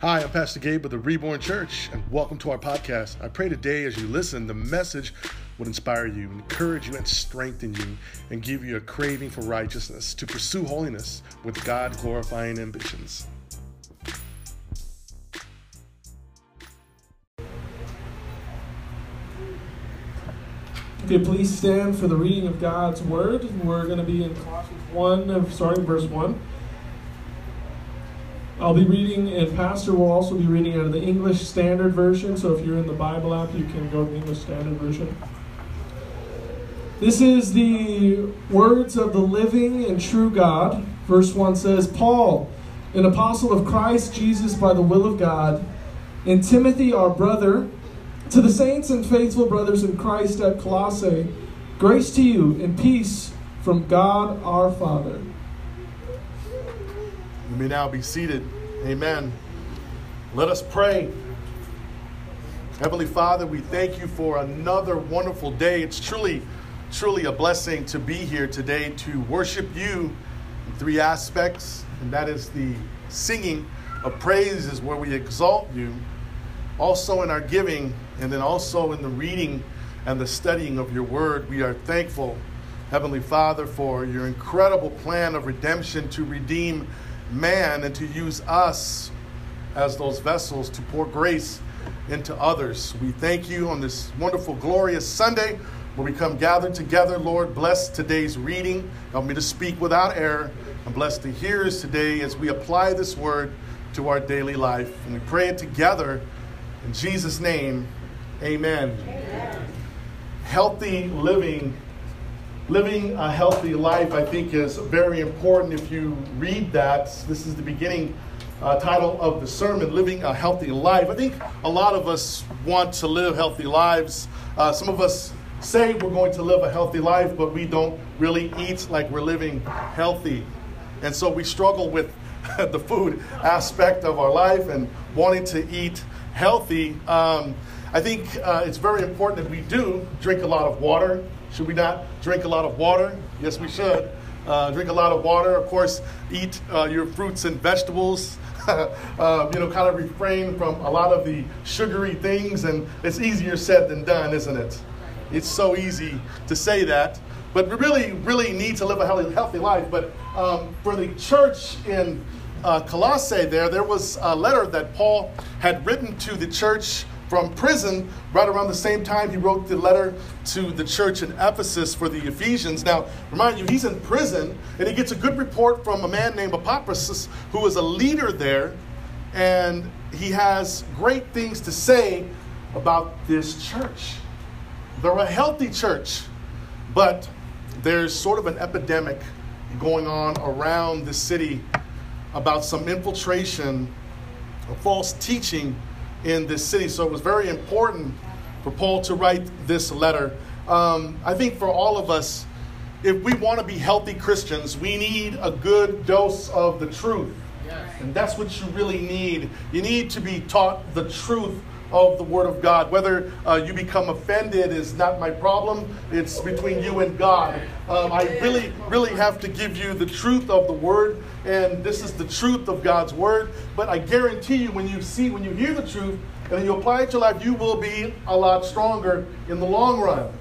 Hi, I'm Pastor Gabe of the Reborn Church, and welcome to our podcast. I pray today as you listen, the message would inspire you, encourage you, and strengthen you, and give you a craving for righteousness to pursue holiness with God glorifying ambitions. Okay, please stand for the reading of God's Word. We're going to be in Colossians 1, starting verse 1. I'll be reading, and Pastor will also be reading out of the English Standard Version. So if you're in the Bible app, you can go to the English Standard Version. This is the words of the living and true God. Verse 1 says, Paul, an apostle of Christ Jesus by the will of God, and Timothy, our brother, to the saints and faithful brothers in Christ at Colossae, grace to you and peace from God our Father. You may now be seated. Amen. Let us pray. Heavenly Father, we thank you for another wonderful day. It's truly, truly a blessing to be here today to worship you in three aspects, and that is the singing of praises where we exalt you, also in our giving, and then also in the reading and the studying of your word. We are thankful, Heavenly Father, for your incredible plan of redemption to redeem man and to use us as those vessels to pour grace into others. We thank you on this wonderful, glorious Sunday where we come gathered together. Lord, bless today's reading. Help me to speak without error. And bless the hearers today as we apply this word to our daily life. And we pray it together in Jesus' name. Amen. amen. Healthy living living a healthy life, I think, is very important. If you read that, this is the beginning uh, title of the sermon, Living a Healthy Life. I think a lot of us want to live healthy lives. Uh, some of us say we're going to live a healthy life, but we don't really eat like we're living healthy. And so we struggle with the food aspect of our life and wanting to eat healthy. Um, I think uh, it's very important that we do drink a lot of water. Should we not drink a lot of water? Yes, we should. Uh, drink a lot of water. Of course, eat uh, your fruits and vegetables. uh, you know, kind of refrain from a lot of the sugary things, and it's easier said than done, isn't it? It's so easy to say that, but we really, really need to live a healthy, healthy life. But um, for the church in uh, Colossae, there, there was a letter that Paul had written to the church from prison right around the same time he wrote the letter to the church in Ephesus for the Ephesians. Now, remind you, he's in prison and he gets a good report from a man named Epaphras who is a leader there, and he has great things to say about this church. They're a healthy church, but there's sort of an epidemic going on around the city about some infiltration of false teaching in this city. So it was very important for Paul to write this letter. Um, I think for all of us, if we want to be healthy Christians, we need a good dose of the truth. Yes. And that's what you really need. You need to be taught the truth of the Word of God. Whether uh, you become offended is not my problem, it's between you and God. Um, I really, really have to give you the truth of the Word, and this is the truth of God's Word. But I guarantee you, when you see, when you hear the truth, and then you apply it to life, you will be a lot stronger in the long run.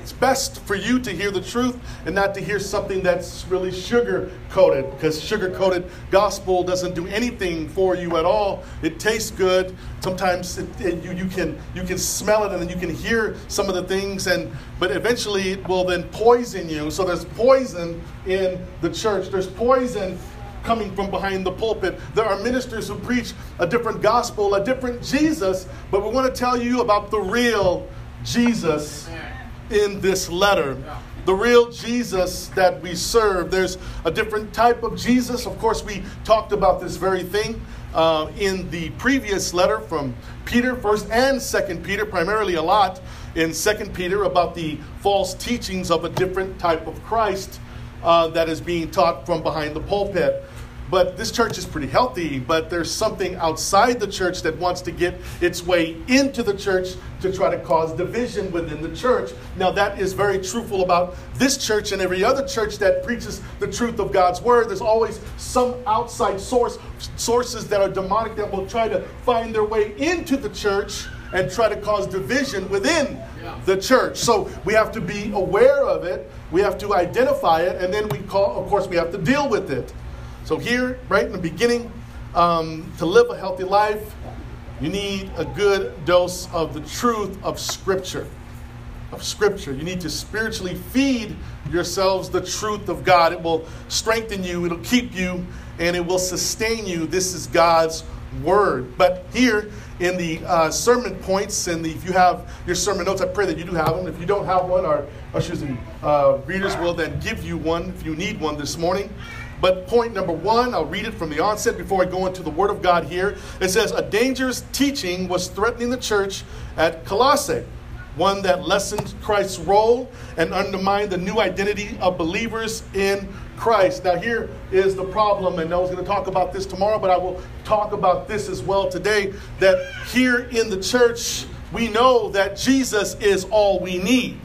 It's best for you to hear the truth and not to hear something that's really sugar coated, because sugar coated gospel doesn't do anything for you at all. It tastes good. Sometimes it, it, you, you, can, you can smell it and then you can hear some of the things, and, but eventually it will then poison you. So there's poison in the church, there's poison coming from behind the pulpit. There are ministers who preach a different gospel, a different Jesus, but we want to tell you about the real Jesus in this letter. The real Jesus that we serve. There's a different type of Jesus. Of course, we talked about this very thing uh, in the previous letter from Peter, 1st and 2nd Peter, primarily a lot in 2nd Peter about the false teachings of a different type of Christ uh, that is being taught from behind the pulpit. But this church is pretty healthy, but there's something outside the church that wants to get its way into the church to try to cause division within the church. Now, that is very truthful about this church and every other church that preaches the truth of God's word. There's always some outside source, sources that are demonic that will try to find their way into the church and try to cause division within the church. So we have to be aware of it, we have to identify it, and then we call, of course, we have to deal with it. So, here, right in the beginning, um, to live a healthy life, you need a good dose of the truth of Scripture. Of Scripture. You need to spiritually feed yourselves the truth of God. It will strengthen you, it'll keep you, and it will sustain you. This is God's Word. But here in the uh, sermon points, and if you have your sermon notes, I pray that you do have them. If you don't have one, our, excuse me, uh, readers will then give you one if you need one this morning. But point number one, I'll read it from the onset before I go into the Word of God here. It says, A dangerous teaching was threatening the church at Colossae, one that lessened Christ's role and undermined the new identity of believers in Christ. Now, here is the problem, and I was going to talk about this tomorrow, but I will talk about this as well today. That here in the church, we know that Jesus is all we need.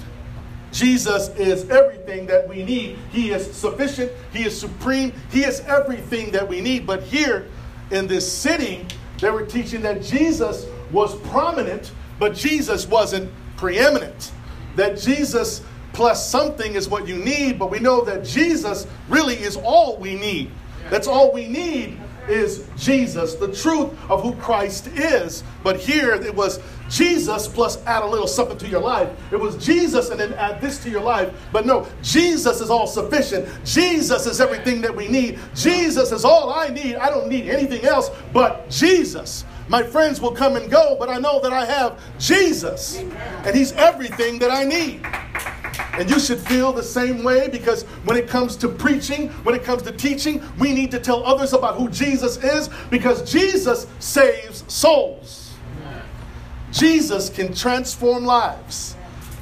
Jesus is everything that we need. He is sufficient, He is supreme, He is everything that we need. But here in this city, they were teaching that Jesus was prominent, but Jesus wasn't preeminent. That Jesus plus something is what you need, but we know that Jesus really is all we need. That's all we need is Jesus, the truth of who Christ is. But here it was Jesus plus add a little something to your life. It was Jesus and then add this to your life. But no, Jesus is all sufficient. Jesus is everything that we need. Jesus is all I need. I don't need anything else but Jesus. My friends will come and go, but I know that I have Jesus, and He's everything that I need. And you should feel the same way because when it comes to preaching, when it comes to teaching, we need to tell others about who Jesus is because Jesus saves souls. Jesus can transform lives.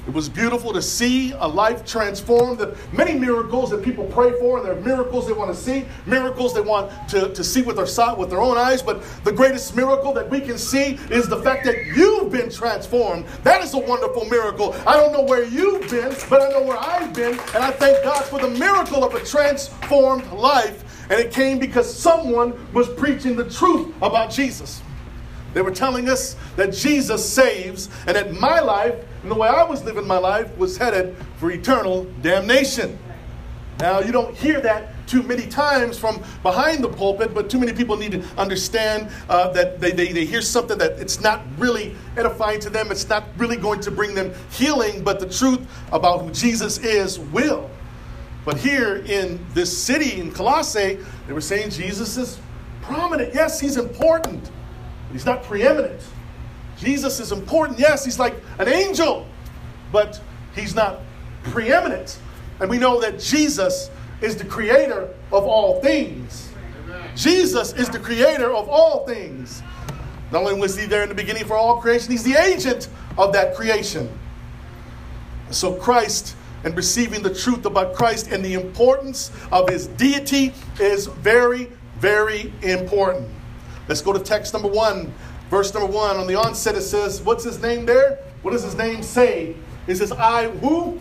It was beautiful to see a life transformed. The many miracles that people pray for, and there are miracles they want to see, miracles they want to, to see with their, sight with their own eyes. But the greatest miracle that we can see is the fact that you've been transformed. That is a wonderful miracle. I don't know where you've been, but I know where I've been. And I thank God for the miracle of a transformed life. And it came because someone was preaching the truth about Jesus. They were telling us that Jesus saves, and that my life and the way I was living my life was headed for eternal damnation. Now, you don't hear that too many times from behind the pulpit, but too many people need to understand uh, that they, they, they hear something that it's not really edifying to them, it's not really going to bring them healing, but the truth about who Jesus is will. But here in this city, in Colossae, they were saying Jesus is prominent. Yes, he's important. He's not preeminent. Jesus is important. Yes, he's like an angel, but he's not preeminent. And we know that Jesus is the creator of all things. Jesus is the creator of all things. Not only was he there in the beginning for all creation, he's the agent of that creation. So, Christ and receiving the truth about Christ and the importance of his deity is very, very important. Let's go to text number one, verse number one. On the onset, it says, What's his name there? What does his name say? It says, I who?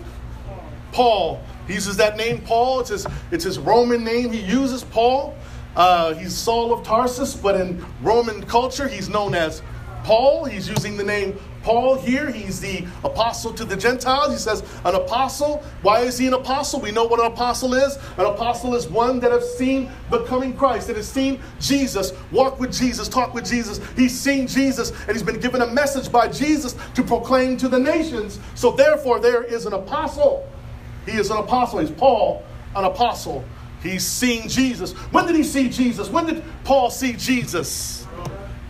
Paul. He uses that name, Paul. It's his, it's his Roman name. He uses Paul. Uh, he's Saul of Tarsus, but in Roman culture, he's known as Paul. He's using the name Paul here, he's the apostle to the Gentiles. He says, an apostle. Why is he an apostle? We know what an apostle is. An apostle is one that has seen the coming Christ, that has seen Jesus, walk with Jesus, talk with Jesus. He's seen Jesus, and he's been given a message by Jesus to proclaim to the nations. So therefore, there is an apostle. He is an apostle. He's Paul, an apostle. He's seen Jesus. When did he see Jesus? When did Paul see Jesus?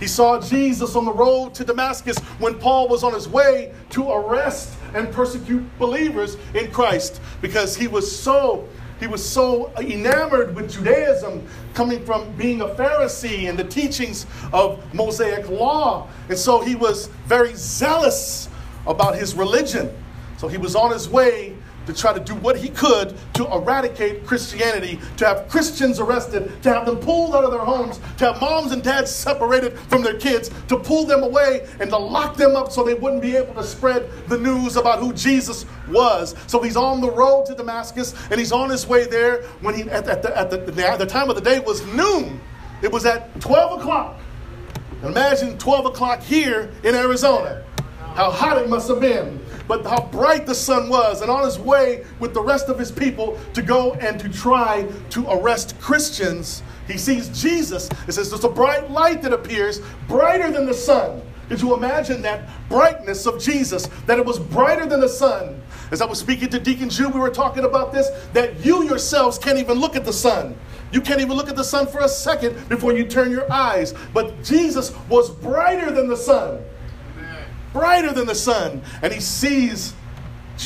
He saw Jesus on the road to Damascus when Paul was on his way to arrest and persecute believers in Christ because he was so he was so enamored with Judaism coming from being a Pharisee and the teachings of Mosaic law. And so he was very zealous about his religion. So he was on his way to try to do what he could to eradicate Christianity, to have Christians arrested, to have them pulled out of their homes, to have moms and dads separated from their kids, to pull them away and to lock them up so they wouldn't be able to spread the news about who Jesus was. So he's on the road to Damascus and he's on his way there when he, at, at, the, at the, the time of the day was noon. It was at 12 o'clock. Imagine 12 o'clock here in Arizona. How hot it must have been but how bright the sun was, and on his way with the rest of his people to go and to try to arrest Christians, he sees Jesus. It says there's a bright light that appears, brighter than the sun. Could you imagine that brightness of Jesus, that it was brighter than the sun? As I was speaking to Deacon Jew, we were talking about this, that you yourselves can't even look at the sun. You can't even look at the sun for a second before you turn your eyes. But Jesus was brighter than the sun brighter than the sun. And he sees,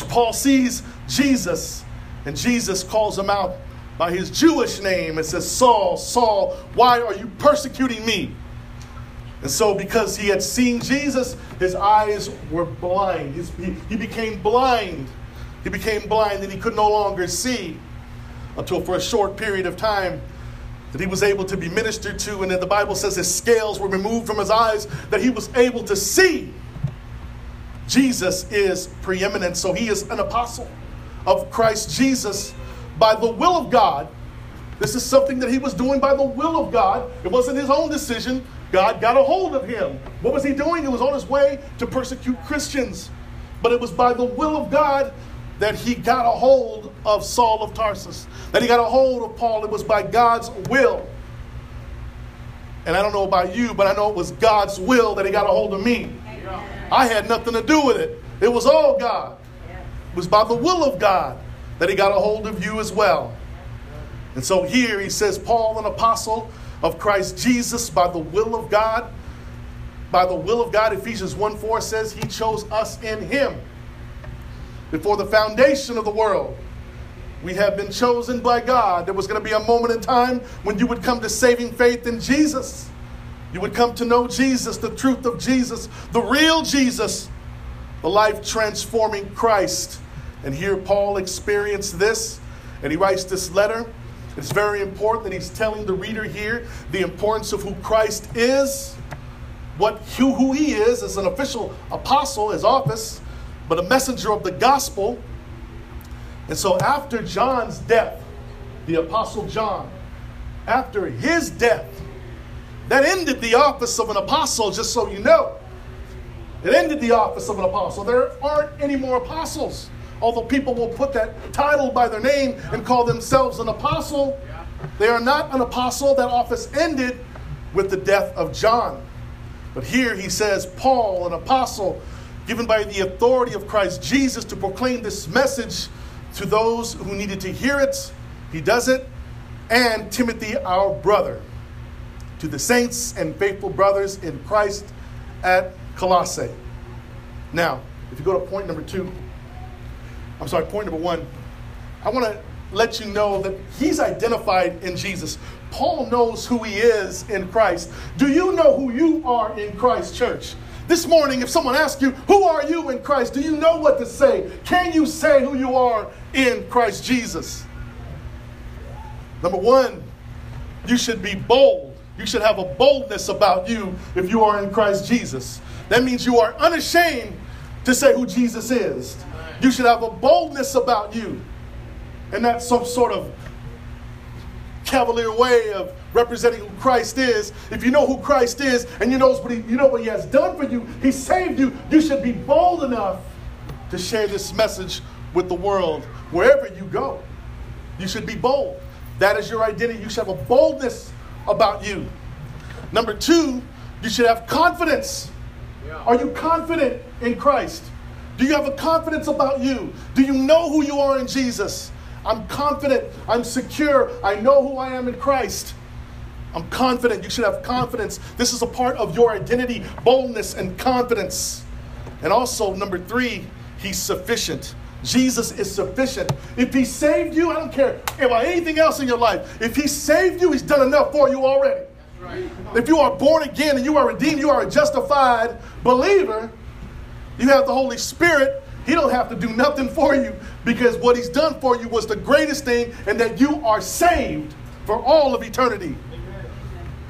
Paul sees Jesus, and Jesus calls him out by his Jewish name and says, Saul, Saul, why are you persecuting me? And so, because he had seen Jesus, his eyes were blind. He, he became blind. He became blind and he could no longer see until, for a short period of time, that he was able to be ministered to. And then the Bible says his scales were removed from his eyes, that he was able to see. Jesus is preeminent, so he is an apostle of Christ Jesus by the will of God. This is something that he was doing by the will of God. It wasn't his own decision. God got a hold of him. What was he doing? He was on his way to persecute Christians. But it was by the will of God that he got a hold of Saul of Tarsus, that he got a hold of Paul. It was by God's will. And I don't know about you, but I know it was God's will that he got a hold of me. I had nothing to do with it. It was all God. It was by the will of God that he got a hold of you as well. And so here he says, Paul, an apostle of Christ Jesus, by the will of God. By the will of God, Ephesians 1 4 says, He chose us in Him before the foundation of the world. We have been chosen by God. There was going to be a moment in time when you would come to saving faith in Jesus. You would come to know Jesus, the truth of Jesus, the real Jesus, the life transforming Christ. And here Paul experienced this, and he writes this letter. It's very important that he's telling the reader here the importance of who Christ is, what who, who he is as an official apostle, his office, but a messenger of the gospel. And so after John's death, the apostle John, after his death, that ended the office of an apostle, just so you know. It ended the office of an apostle. There aren't any more apostles. Although people will put that title by their name and call themselves an apostle, they are not an apostle. That office ended with the death of John. But here he says, Paul, an apostle, given by the authority of Christ Jesus to proclaim this message to those who needed to hear it. He does it. And Timothy, our brother to the saints and faithful brothers in Christ at Colossae. Now, if you go to point number two, I'm sorry, point number one, I want to let you know that he's identified in Jesus. Paul knows who he is in Christ. Do you know who you are in Christ, church? This morning, if someone asks you, Who are you in Christ? do you know what to say? Can you say who you are in Christ Jesus? Number one, you should be bold you should have a boldness about you if you are in Christ Jesus. That means you are unashamed to say who Jesus is. You should have a boldness about you. And not some sort of cavalier way of representing who Christ is. If you know who Christ is and you know what he, you know what he has done for you, he saved you, you should be bold enough to share this message with the world wherever you go. You should be bold. That is your identity. You should have a boldness about you. Number two, you should have confidence. Yeah. Are you confident in Christ? Do you have a confidence about you? Do you know who you are in Jesus? I'm confident. I'm secure. I know who I am in Christ. I'm confident. You should have confidence. This is a part of your identity, boldness and confidence. And also, number three, he's sufficient. Jesus is sufficient. If He saved you, I don't care about anything else in your life. If He saved you, He's done enough for you already. Right. If you are born again and you are redeemed, you are a justified believer, you have the Holy Spirit, He don't have to do nothing for you because what he's done for you was the greatest thing and that you are saved for all of eternity.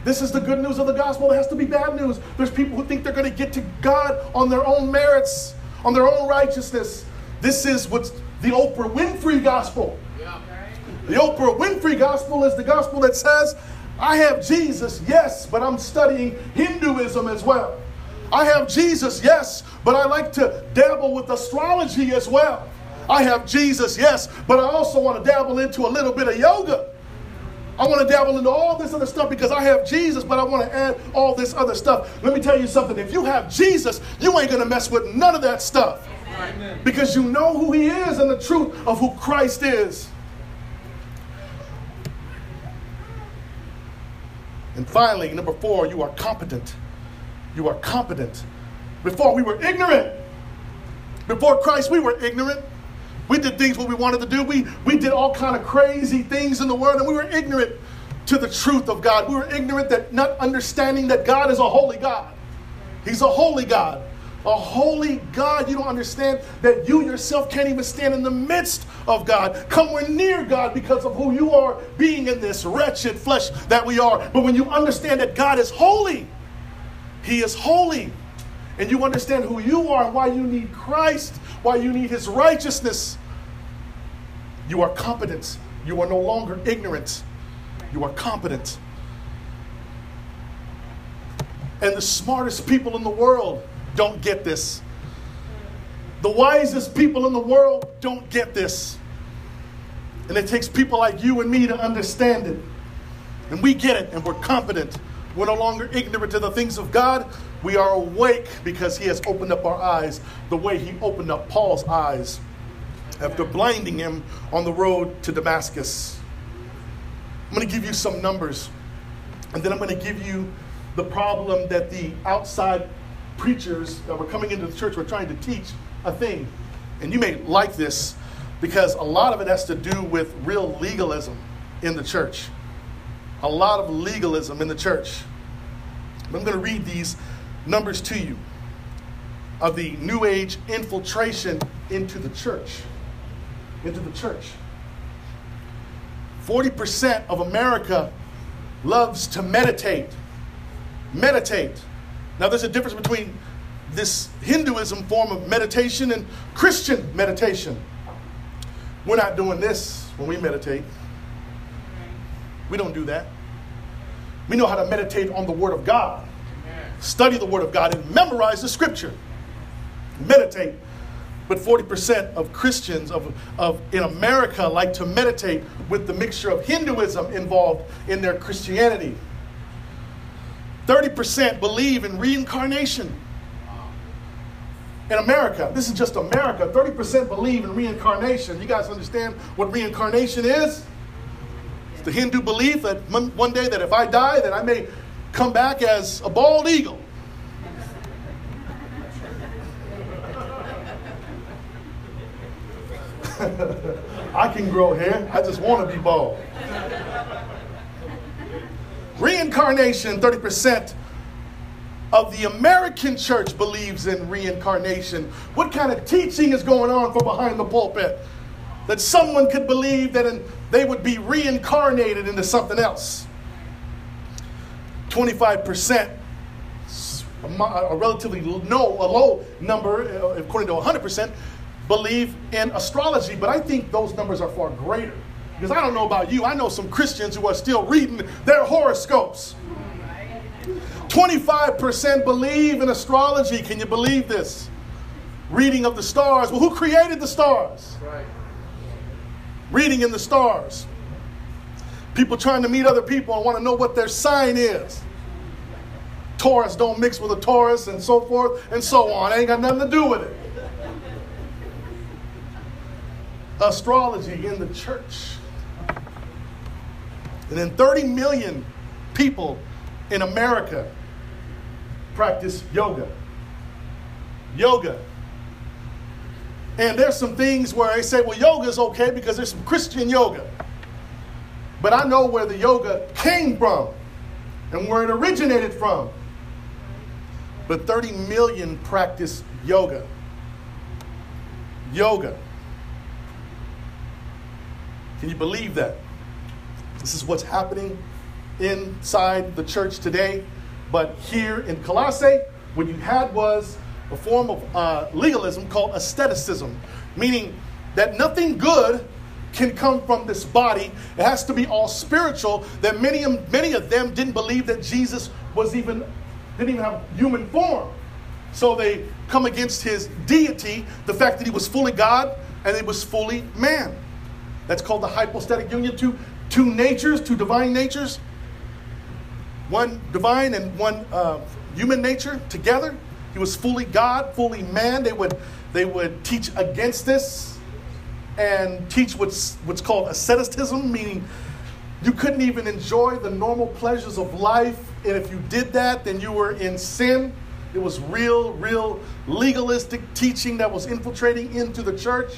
This is the good news of the gospel. It has to be bad news. There's people who think they're going to get to God on their own merits, on their own righteousness. This is what's the Oprah Winfrey gospel. The Oprah Winfrey gospel is the gospel that says, I have Jesus, yes, but I'm studying Hinduism as well. I have Jesus, yes, but I like to dabble with astrology as well. I have Jesus, yes, but I also want to dabble into a little bit of yoga. I want to dabble into all this other stuff because I have Jesus, but I want to add all this other stuff. Let me tell you something. If you have Jesus, you ain't going to mess with none of that stuff. Because you know who He is and the truth of who Christ is. And finally, number four, you are competent. You are competent. Before we were ignorant. Before Christ, we were ignorant. We did things what we wanted to do. We, we did all kind of crazy things in the world, and we were ignorant to the truth of God. We were ignorant that not understanding that God is a holy God. He's a holy God. A holy God. You don't understand that you yourself can't even stand in the midst of God. Come when near God because of who you are being in this wretched flesh that we are. But when you understand that God is holy, He is holy, and you understand who you are and why you need Christ, why you need His righteousness, you are competent. You are no longer ignorant. You are competent. And the smartest people in the world don't get this. The wisest people in the world don't get this. And it takes people like you and me to understand it. And we get it, and we're competent. We're no longer ignorant to the things of God. We are awake because He has opened up our eyes the way He opened up Paul's eyes after blinding him on the road to Damascus. I'm going to give you some numbers, and then I'm going to give you the problem that the outside preachers that were coming into the church were trying to teach a thing. And you may like this because a lot of it has to do with real legalism in the church. A lot of legalism in the church. I'm going to read these numbers to you of the New Age infiltration into the church. Into the church. 40% of America loves to meditate. Meditate. Now, there's a difference between this Hinduism form of meditation and Christian meditation. We're not doing this when we meditate. We don't do that. We know how to meditate on the Word of God, study the Word of God, and memorize the Scripture. Meditate. But 40% of Christians of, of, in America like to meditate with the mixture of Hinduism involved in their Christianity. 30% believe in reincarnation. In America, this is just America, 30% believe in reincarnation. You guys understand what reincarnation is? It's the Hindu belief that one day that if I die, that I may come back as a bald eagle. I can grow hair. I just want to be bald. Reincarnation, 30% of the American church believes in reincarnation. What kind of teaching is going on from behind the pulpit? That someone could believe that they would be reincarnated into something else. 25%, a relatively no, a low number, uh, according to 100%, believe in astrology, but I think those numbers are far greater. Because I don't know about you, I know some Christians who are still reading their horoscopes. 25% believe in astrology. Can you believe this? Reading of the stars. Well, who created the stars? Reading in the stars. People trying to meet other people and want to know what their sign is. Taurus don't mix with a Taurus and so forth and so on. Ain't got nothing to do with it. Astrology in the church. And then 30 million people in America practice yoga. Yoga. And there's some things where they say, well, yoga is okay because there's some Christian yoga. But I know where the yoga came from and where it originated from. But 30 million practice yoga. yoga. Can you believe that? This is what's happening inside the church today. But here in Colossae, what you had was a form of uh, legalism called asceticism, meaning that nothing good can come from this body. It has to be all spiritual. That many, many of them didn't believe that Jesus was even didn't even have human form. So they come against his deity, the fact that he was fully God and he was fully man. That's called the hypostatic union. Two, two natures, two divine natures, one divine and one uh, human nature together. He was fully God, fully man. They would, they would teach against this and teach what's, what's called asceticism, meaning you couldn't even enjoy the normal pleasures of life. And if you did that, then you were in sin. It was real, real legalistic teaching that was infiltrating into the church.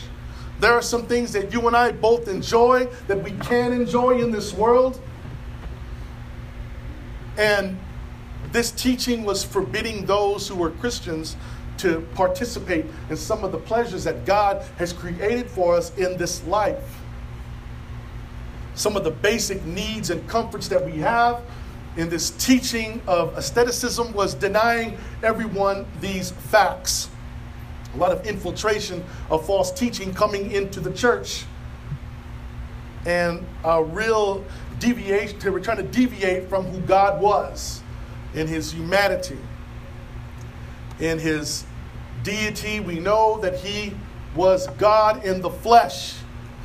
There are some things that you and I both enjoy that we can enjoy in this world. And this teaching was forbidding those who were Christians to participate in some of the pleasures that God has created for us in this life. Some of the basic needs and comforts that we have in this teaching of asceticism was denying everyone these facts. A lot of infiltration of false teaching coming into the church. And a real deviation, they were trying to deviate from who God was in his humanity. In his deity, we know that he was God in the flesh.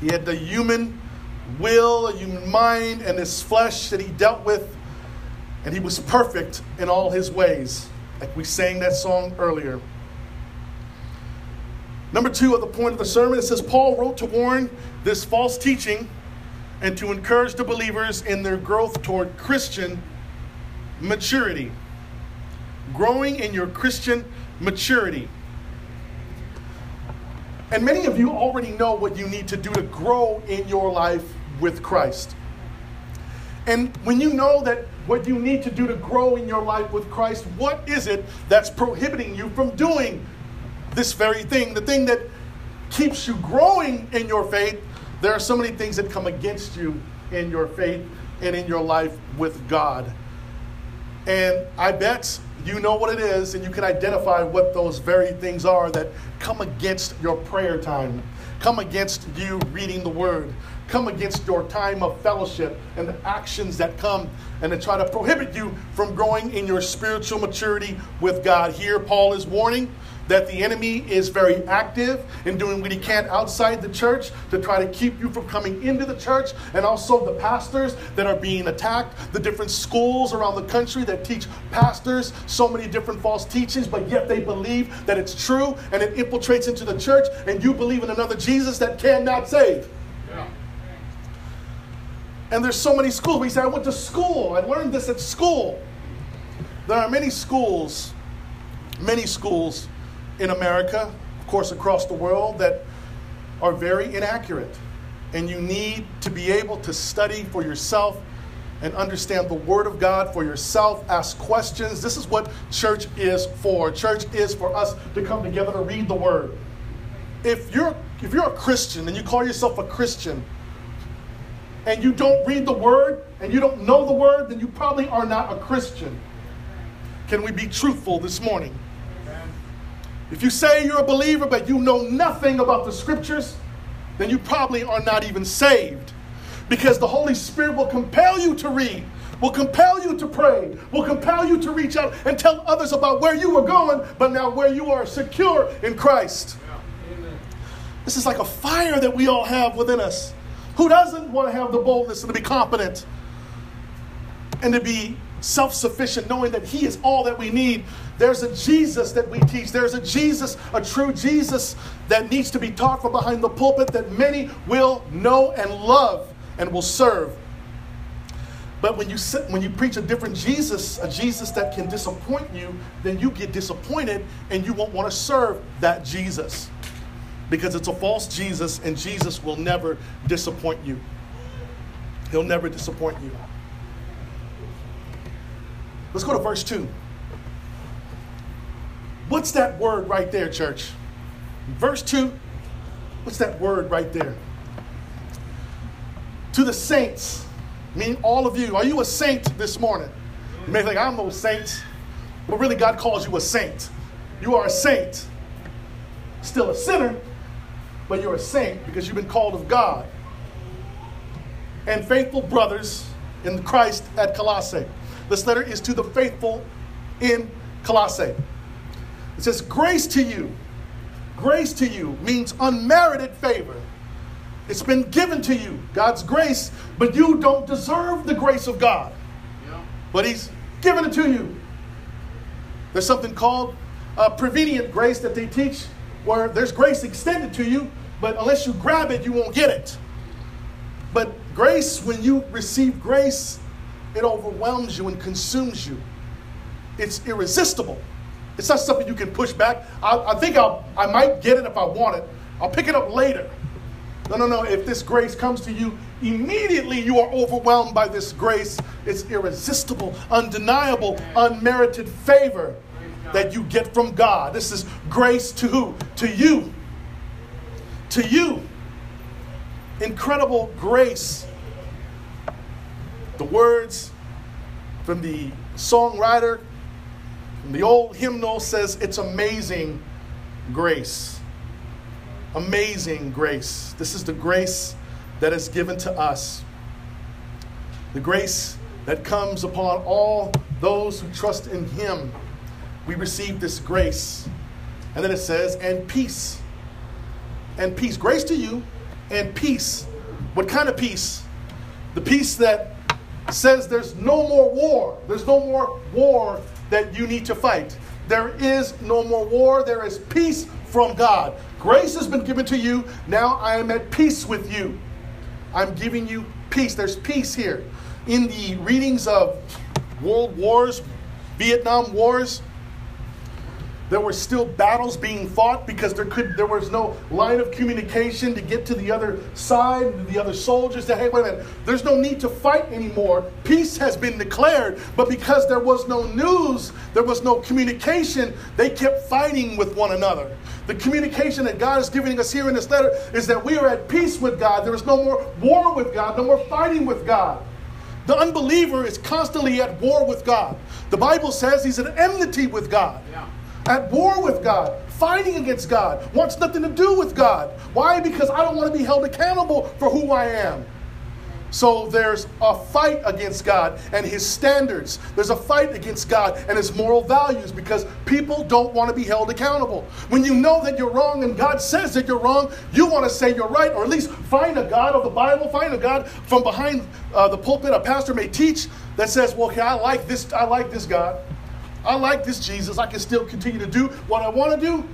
He had the human will, a human mind, and his flesh that he dealt with and he was perfect in all his ways, like we sang that song earlier. Number two, at the point of the sermon, it says Paul wrote to warn this false teaching and to encourage the believers in their growth toward Christian maturity. Growing in your Christian maturity. And many of you already know what you need to do to grow in your life with Christ. And when you know that what you need to do to grow in your life with Christ, what is it that's prohibiting you from doing this very thing? The thing that keeps you growing in your faith, there are so many things that come against you in your faith and in your life with God. And I bet you know what it is, and you can identify what those very things are that come against your prayer time, come against you reading the Word, come against your time of fellowship and the actions that come and to try to prohibit you from growing in your spiritual maturity with God. Here, Paul is warning that the enemy is very active in doing what he can outside the church to try to keep you from coming into the church, and also the pastors that are being attacked, the different schools around the country that teach pastors so many different false teachings, but yet they believe that it's true and it infiltrates into the church, and you believe in another Jesus that cannot save. And there's so many schools. We say, I went to school. I learned this at school. There are many schools, many schools in America, of course, across the world, that are very inaccurate. And you need to be able to study for yourself and understand the Word of God for yourself. Ask questions. This is what church is for. Church is for us to come together to read the Word. If you're, if you're a Christian and you call yourself a Christian, and you don't read the word and you don't know the word, then you probably are not a Christian. Can we be truthful this morning? If you say you're a believer but you know nothing about the scriptures, then you probably are not even saved. Because the Holy Spirit will compel you to read, will compel you to pray, will compel you to reach out and tell others about where you were going, but now where you are secure in Christ. This is like a fire that we all have within us. Who doesn't want to have the boldness and to be confident and to be self sufficient, knowing that He is all that we need? There's a Jesus that we teach. There's a Jesus, a true Jesus that needs to be taught from behind the pulpit that many will know and love and will serve. But when you sit, when you preach a different Jesus, a Jesus that can disappoint you, then you get disappointed and you won't want to serve that Jesus because it's a false Jesus, and Jesus will never disappoint you. He'll never disappoint you. Let's go to verse 2. What's that word right there, church? Verse 2 What's that word right there? To the saints, meaning all of you. Are you a saint this morning? You may think, I'm no saint. But really, God calls you a saint. You are a saint. Still a sinner, but you're a saint because you've been called of God. And faithful brothers in Christ at Colossae. This letter is to the faithful in Colossae. It says, Grace to you. Grace to you means unmerited favor. It's been given to you, God's grace, but you don't deserve the grace of God. But He's given it to you. There's something called uh, prevenient grace that they teach, where there's grace extended to you, but unless you grab it, you won't get it. But grace, when you receive grace, it overwhelms you and consumes you. It's irresistible. It's not something you can push back. I, I think I'll, I might get it if I want it. I'll pick it up later. No, no, no. If this grace comes to you, immediately you are overwhelmed by this grace. It's irresistible, undeniable, unmerited favor that you get from God. This is grace to who? To you. To you. Incredible grace. The words from the songwriter the old hymnal says it's amazing grace. Amazing grace. This is the grace that is given to us. The grace that comes upon all those who trust in Him. We receive this grace. And then it says, and peace. And peace. Grace to you and peace. What kind of peace? The peace that says there's no more war. There's no more war that you need to fight. There is no more war, there is peace from God. Grace has been given to you. Now I am at peace with you. I'm giving you peace. There's peace here. In the readings of world wars, Vietnam wars, there were still battles being fought because there could there was no line of communication to get to the other side, the other soldiers that hey, wait a minute, there's no need to fight anymore. Peace has been declared, but because there was no news, there was no communication, they kept fighting with one another. The communication that God is giving us here in this letter is that we are at peace with God. There is no more war with God, no more fighting with God. The unbeliever is constantly at war with God. The Bible says he's at enmity with God. Yeah at war with God, fighting against God, wants nothing to do with God. Why? Because I don't want to be held accountable for who I am. So there's a fight against God and his standards. There's a fight against God and his moral values because people don't want to be held accountable. When you know that you're wrong and God says that you're wrong, you want to say you're right, or at least find a God of the Bible, find a God from behind uh, the pulpit a pastor may teach that says, "Well, okay, I like this. I like this God." I like this Jesus. I can still continue to do what I want to do.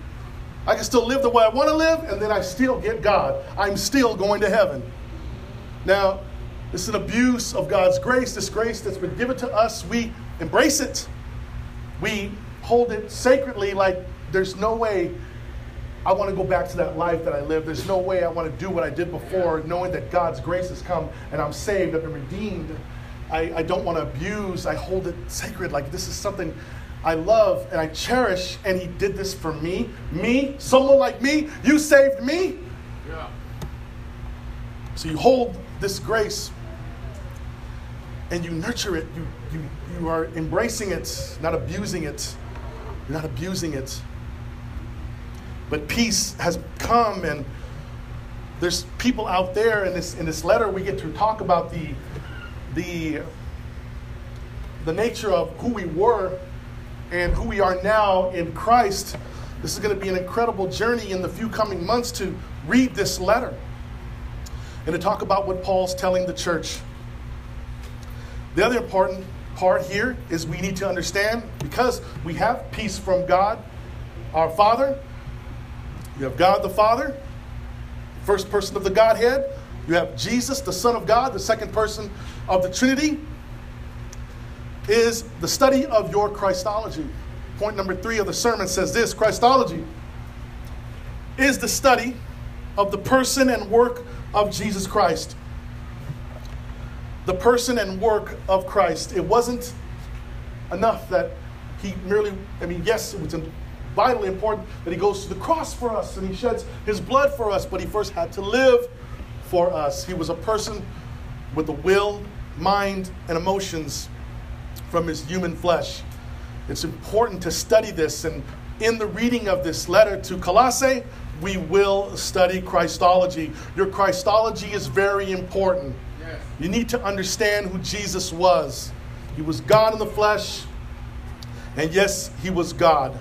I can still live the way I want to live, and then I still get God. I'm still going to heaven. Now, this is an abuse of God's grace, this grace that's been given to us. We embrace it, we hold it sacredly, like there's no way I want to go back to that life that I lived. There's no way I want to do what I did before, knowing that God's grace has come and I'm saved, I've been redeemed. I, I don't want to abuse. I hold it sacred. Like this is something I love and I cherish, and He did this for me. Me, someone like me, you saved me. Yeah. So you hold this grace and you nurture it. You, you, you are embracing it, not abusing it. You're not abusing it. But peace has come, and there's people out there in this, in this letter we get to talk about the, the, the nature of who we were and who we are now in Christ. This is going to be an incredible journey in the few coming months to read this letter and to talk about what Paul's telling the church. The other important part here is we need to understand because we have peace from God, our Father. You have God the Father, first person of the Godhead. You have Jesus, the Son of God, the second person of the Trinity is the study of your Christology. Point number three of the sermon says this Christology is the study of the person and work of Jesus Christ. The person and work of Christ. It wasn't enough that he merely, I mean, yes, it was vitally important that he goes to the cross for us and he sheds his blood for us, but he first had to live for us. He was a person with a will, mind, and emotions from his human flesh. It's important to study this, and in the reading of this letter to Colossae, we will study Christology. Your Christology is very important. Yes. You need to understand who Jesus was. He was God in the flesh, and yes, he was God.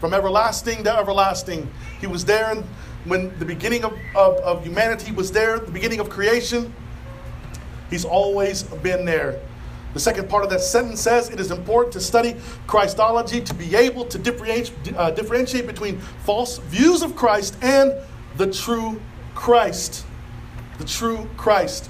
From everlasting to everlasting, he was there in, when the beginning of, of, of humanity was there, the beginning of creation. He's always been there. The second part of that sentence says it is important to study Christology to be able to differentiate, uh, differentiate between false views of Christ and the true Christ. The true Christ.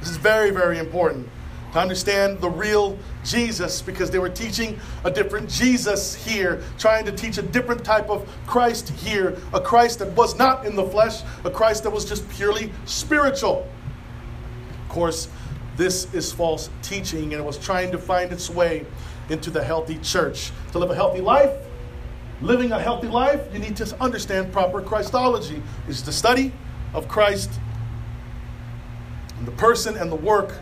This is very, very important to understand the real Jesus because they were teaching a different Jesus here, trying to teach a different type of Christ here, a Christ that was not in the flesh, a Christ that was just purely spiritual. Of course, this is false teaching, and it was trying to find its way into the healthy church. To live a healthy life, living a healthy life, you need to understand proper Christology. It's the study of Christ and the person and the work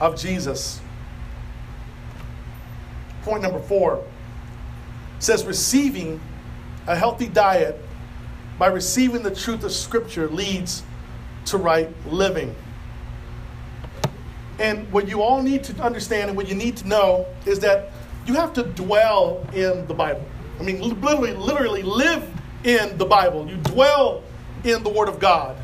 of Jesus. Point number four says receiving a healthy diet by receiving the truth of Scripture leads to right living. And what you all need to understand and what you need to know is that you have to dwell in the Bible. I mean, literally, literally live in the Bible. You dwell in the Word of God.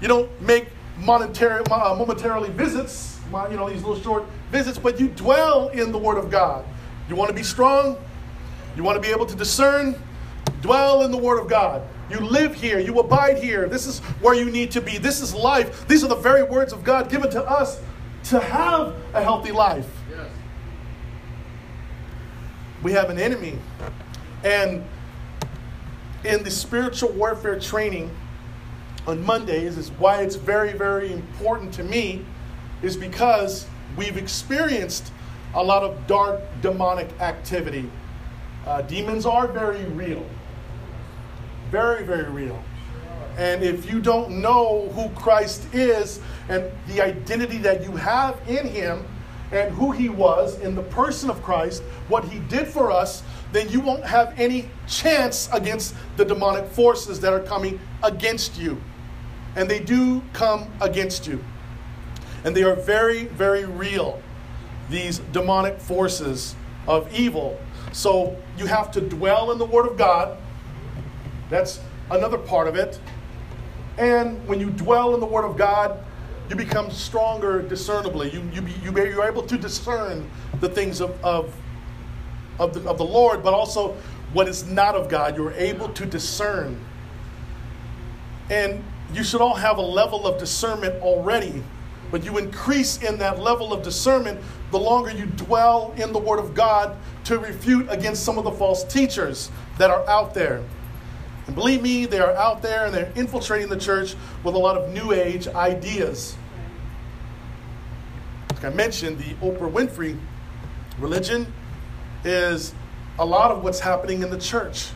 You don't make monetary, uh, momentarily visits, you know, these little short visits, but you dwell in the Word of God. You want to be strong? You want to be able to discern? Dwell in the Word of God. You live here. You abide here. This is where you need to be. This is life. These are the very words of God given to us to have a healthy life. Yes. We have an enemy. And in the spiritual warfare training on Mondays is why it's very, very important to me, is because we've experienced a lot of dark demonic activity. Uh, demons are very real. Very, very real. And if you don't know who Christ is and the identity that you have in Him and who He was in the person of Christ, what He did for us, then you won't have any chance against the demonic forces that are coming against you. And they do come against you. And they are very, very real, these demonic forces of evil. So you have to dwell in the Word of God. That's another part of it. And when you dwell in the Word of God, you become stronger discernibly. You, you, you, you're able to discern the things of, of, of, the, of the Lord, but also what is not of God. You're able to discern. And you should all have a level of discernment already, but you increase in that level of discernment the longer you dwell in the Word of God to refute against some of the false teachers that are out there. And believe me, they are out there and they're infiltrating the church with a lot of new age ideas. Like I mentioned, the Oprah Winfrey religion is a lot of what's happening in the church.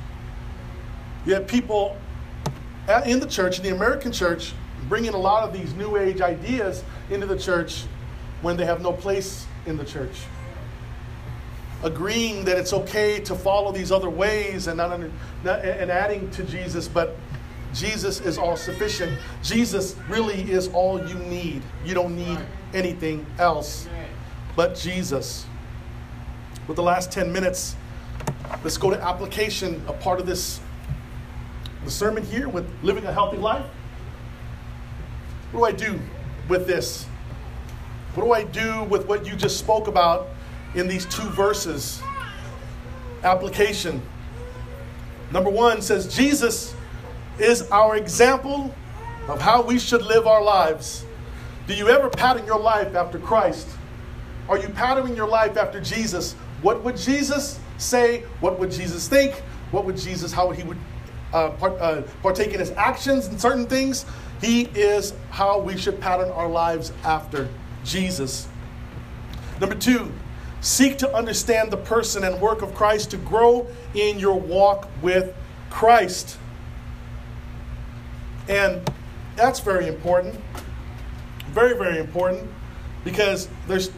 You have people in the church, in the American church, bringing a lot of these new age ideas into the church when they have no place in the church agreeing that it's okay to follow these other ways and not, under, not and adding to Jesus, but Jesus is all sufficient. Jesus really is all you need. You don't need anything else but Jesus. With the last 10 minutes, let's go to application, a part of this the sermon here with living a healthy life. What do I do with this? What do I do with what you just spoke about in these two verses. Application. Number one says, Jesus is our example of how we should live our lives. Do you ever pattern your life after Christ? Are you patterning your life after Jesus? What would Jesus say? What would Jesus think? What would Jesus, how would he would uh, part, uh, partake in his actions and certain things? He is how we should pattern our lives after Jesus. Number two, Seek to understand the person and work of Christ to grow in your walk with Christ. And that's very important. Very, very important because there's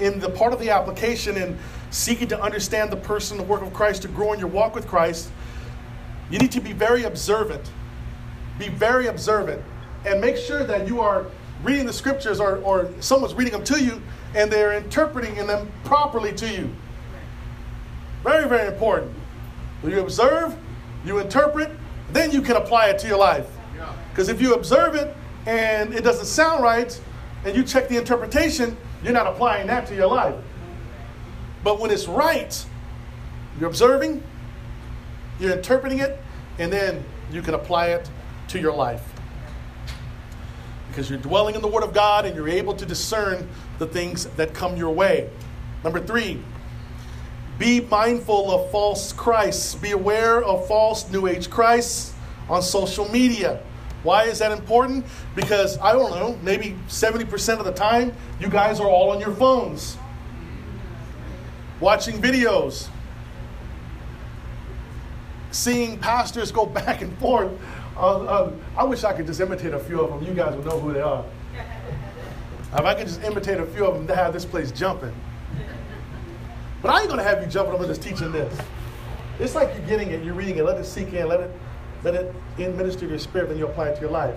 in the part of the application in seeking to understand the person, the work of Christ, to grow in your walk with Christ, you need to be very observant. Be very observant and make sure that you are reading the scriptures or, or someone's reading them to you and they're interpreting them properly to you. Very, very important. You observe, you interpret, then you can apply it to your life. Because if you observe it and it doesn't sound right, and you check the interpretation, you're not applying that to your life. But when it's right, you're observing, you're interpreting it, and then you can apply it to your life. Because you're dwelling in the Word of God and you're able to discern the things that come your way. Number three, be mindful of false Christs. Be aware of false New Age Christs on social media. Why is that important? Because I don't know, maybe 70% of the time, you guys are all on your phones, watching videos, seeing pastors go back and forth. Uh, uh, I wish I could just imitate a few of them. You guys would know who they are. If I could just imitate a few of them to have this place jumping. But I ain't to have you jumping. I'm just teaching this. It's like you're getting it, you're reading it, let it sink in, let it let it in minister to your spirit, then you apply it to your life.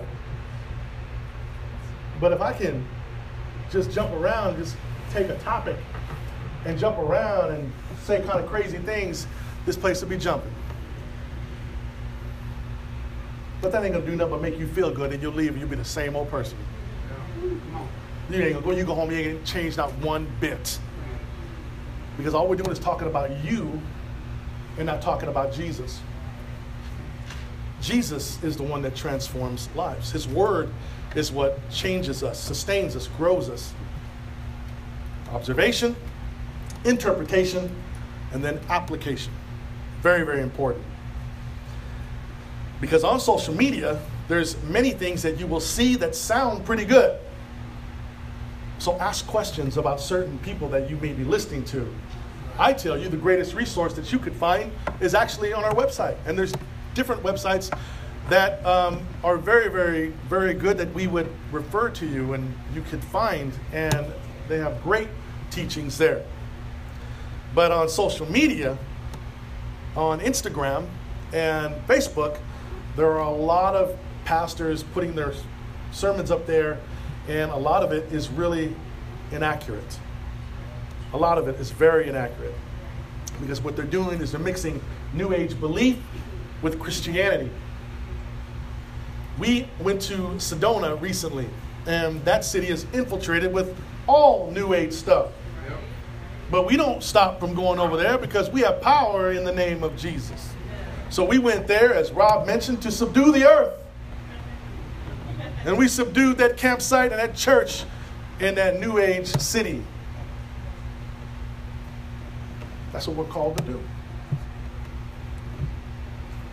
But if I can just jump around, just take a topic and jump around and say kind of crazy things, this place will be jumping. But that ain't gonna do nothing but make you feel good, and you'll leave and you'll be the same old person. You ain't gonna go, you go home, you ain't gonna change not one bit. Because all we're doing is talking about you and not talking about Jesus. Jesus is the one that transforms lives. His word is what changes us, sustains us, grows us. Observation, interpretation, and then application. Very, very important. Because on social media, there's many things that you will see that sound pretty good. So ask questions about certain people that you may be listening to. I tell you, the greatest resource that you could find is actually on our website. And there's different websites that um, are very, very, very good that we would refer to you and you could find, and they have great teachings there. But on social media, on Instagram and Facebook, there are a lot of pastors putting their sermons up there, and a lot of it is really inaccurate. A lot of it is very inaccurate because what they're doing is they're mixing New Age belief with Christianity. We went to Sedona recently, and that city is infiltrated with all New Age stuff. But we don't stop from going over there because we have power in the name of Jesus. So we went there, as Rob mentioned, to subdue the earth. And we subdued that campsite and that church in that New Age city. That's what we're called to do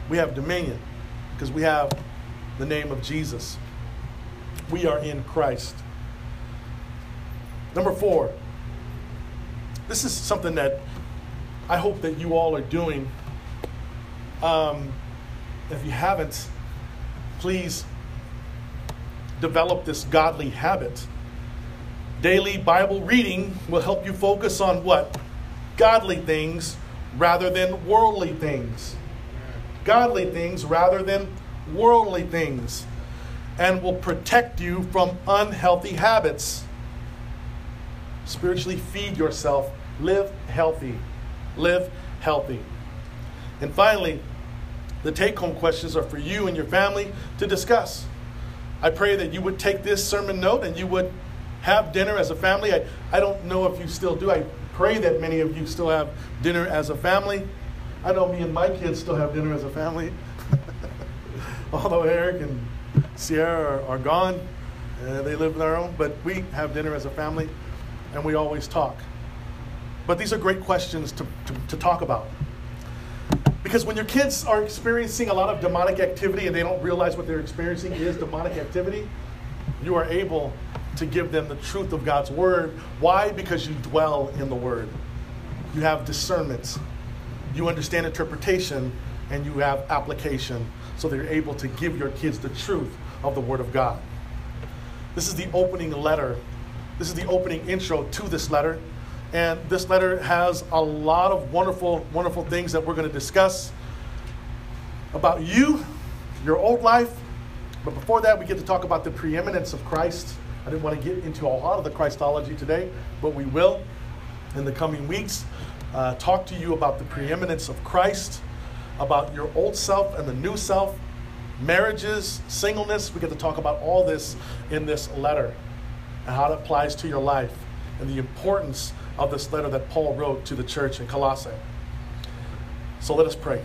we have dominion because we have the name of Jesus. We are in Christ. Number four, this is something that I hope that you all are doing. Um, if you haven't, please develop this godly habit. Daily Bible reading will help you focus on what? Godly things rather than worldly things godly things rather than worldly things and will protect you from unhealthy habits. Spiritually feed yourself. Live healthy. Live healthy. And finally, the take home questions are for you and your family to discuss. I pray that you would take this sermon note and you would have dinner as a family. I, I don't know if you still do. I pray that many of you still have dinner as a family. I know me and my kids still have dinner as a family. Although Eric and Sierra are, are gone, uh, they live on their own, but we have dinner as a family and we always talk. But these are great questions to, to, to talk about. Because when your kids are experiencing a lot of demonic activity and they don't realize what they're experiencing is demonic activity, you are able to give them the truth of God's word. Why? Because you dwell in the word. you have discernment, you understand interpretation, and you have application so that you're able to give your kids the truth of the Word of God. This is the opening letter. This is the opening intro to this letter. And this letter has a lot of wonderful, wonderful things that we're going to discuss about you, your old life. But before that, we get to talk about the preeminence of Christ. I didn't want to get into a lot of the Christology today, but we will in the coming weeks. Uh, talk to you about the preeminence of Christ, about your old self and the new self, marriages, singleness. We get to talk about all this in this letter and how it applies to your life and the importance of this letter that Paul wrote to the church in Colossae. So let us pray.